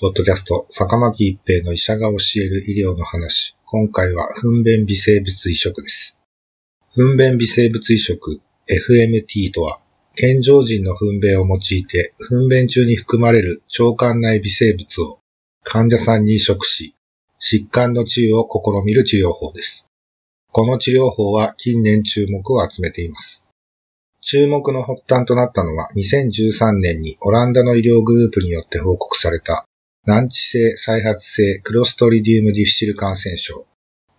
ポッドキャスト、坂巻一平の医者が教える医療の話。今回は、糞便微生物移植です。糞便微生物移植、FMT とは、健常人の糞便を用いて、糞便中に含まれる腸管内微生物を患者さんに移植し、疾患の治癒を試みる治療法です。この治療法は近年注目を集めています。注目の発端となったのは2013年にオランダの医療グループによって報告された難治性再発性クロストリディウムディフィシル感染症。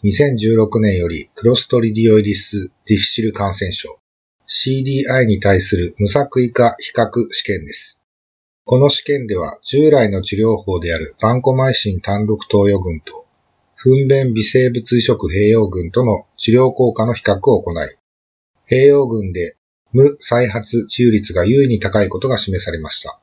2016年よりクロストリディオイディスディフィシル感染症 CDI に対する無作為化比較試験です。この試験では従来の治療法であるバンコマイシン単独投与群と糞便微生物移植併用群との治療効果の比較を行い、併用群で無再発治癒率が有意に高いことが示されました。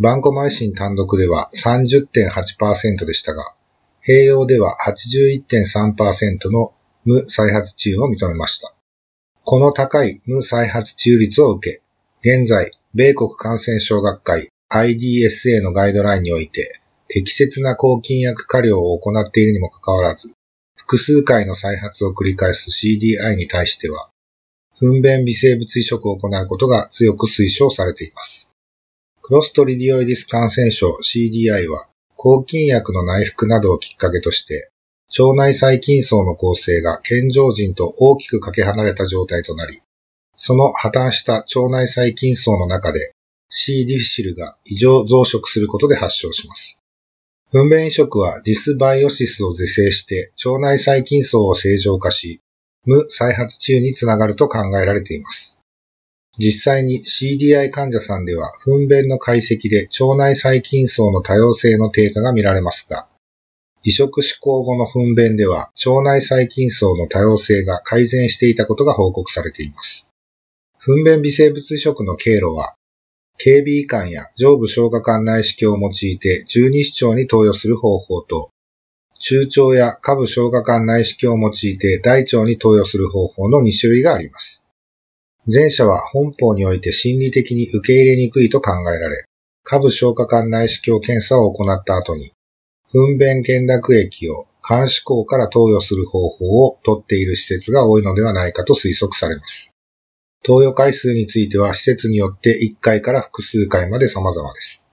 バンコマイシン単独では30.8%でしたが、併用では81.3%の無再発治癒を認めました。この高い無再発治癒率を受け、現在、米国感染症学会 IDSA のガイドラインにおいて、適切な抗菌薬過量を行っているにもかかわらず、複数回の再発を繰り返す CDI に対しては、糞便微生物移植を行うことが強く推奨されています。クロストリディオイディス感染症 CDI は、抗菌薬の内服などをきっかけとして、腸内細菌層の構成が健常人と大きくかけ離れた状態となり、その破綻した腸内細菌層の中で C ディフィシルが異常増殖することで発症します。糞便移植はディスバイオシスを是正して腸内細菌層を正常化し、無再発治癒につながると考えられています。実際に CDI 患者さんでは、糞便の解析で腸内細菌層の多様性の低下が見られますが、移植施行後の糞便では腸内細菌層の多様性が改善していたことが報告されています。糞便微生物移植の経路は、警備管や上部消化管内視鏡を用いて十二指腸に投与する方法と、中腸や下部消化管内視鏡を用いて大腸に投与する方法の2種類があります。前者は本法において心理的に受け入れにくいと考えられ、下部消化管内視鏡検査を行った後に、糞便懸濁液を監視口から投与する方法をとっている施設が多いのではないかと推測されます。投与回数については施設によって1回から複数回まで様々です。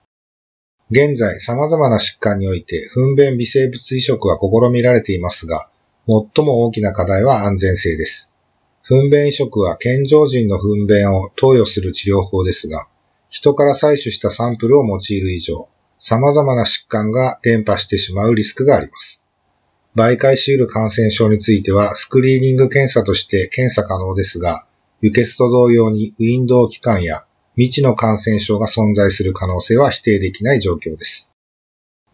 現在様々な疾患において糞便微生物移植は試みられていますが、最も大きな課題は安全性です。糞便移植は健常人の糞便を投与する治療法ですが、人から採取したサンプルを用いる以上、様々な疾患が伝播してしまうリスクがあります。媒介し得る感染症についてはスクリーニング検査として検査可能ですが、輸血と同様にウィンドウ期間や未知の感染症が存在する可能性は否定できない状況です。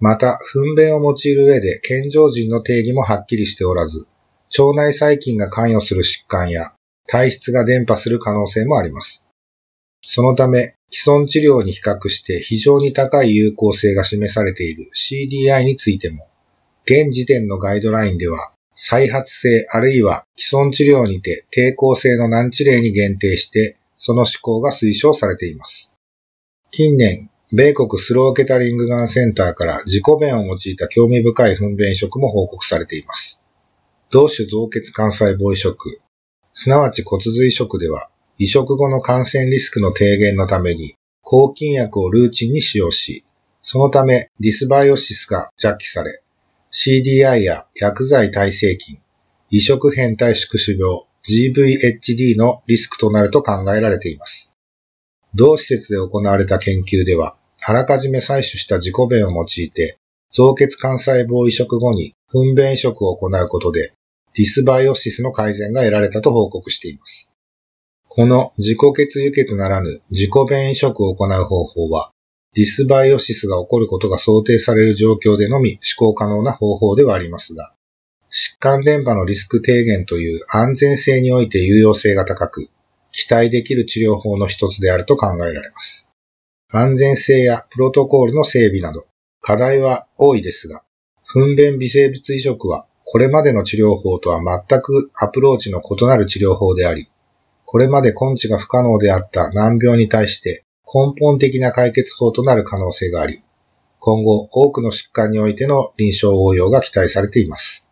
また、糞便を用いる上で健常人の定義もはっきりしておらず、腸内細菌が関与する疾患や体質が伝播する可能性もあります。そのため、既存治療に比較して非常に高い有効性が示されている CDI についても、現時点のガイドラインでは、再発性あるいは既存治療にて抵抗性の難治例に限定して、その施行が推奨されています。近年、米国スローケタリングガンセンターから自己便を用いた興味深い糞便移植も報告されています。同種造血幹細胞移植、すなわち骨髄移植では、移植後の感染リスクの低減のために、抗菌薬をルーチンに使用し、そのためディスバイオシスが弱気され、CDI や薬剤耐性菌、移植変態縮腫病、GVHD のリスクとなると考えられています。同施設で行われた研究では、あらかじめ採取した自己便を用いて、造血幹細胞移植後に糞便移植を行うことで、ディスバイオシスの改善が得られたと報告しています。この自己血輸血ならぬ自己便移植を行う方法は、ディスバイオシスが起こることが想定される状況でのみ施行可能な方法ではありますが、疾患連場のリスク低減という安全性において有用性が高く、期待できる治療法の一つであると考えられます。安全性やプロトコールの整備など、課題は多いですが、糞便微生物移植はこれまでの治療法とは全くアプローチの異なる治療法であり、これまで根治が不可能であった難病に対して根本的な解決法となる可能性があり、今後多くの疾患においての臨床応用が期待されています。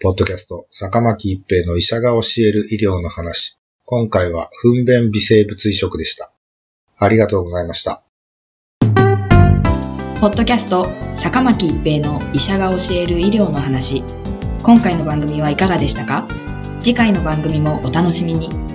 ポッドキャスト、坂巻一平の医者が教える医療の話。今回は糞便微生物移植でした。ありがとうございました。ポッドキャスト、坂巻一平の医者が教える医療の話。今回の番組はいかがでしたか？次回の番組もお楽しみに。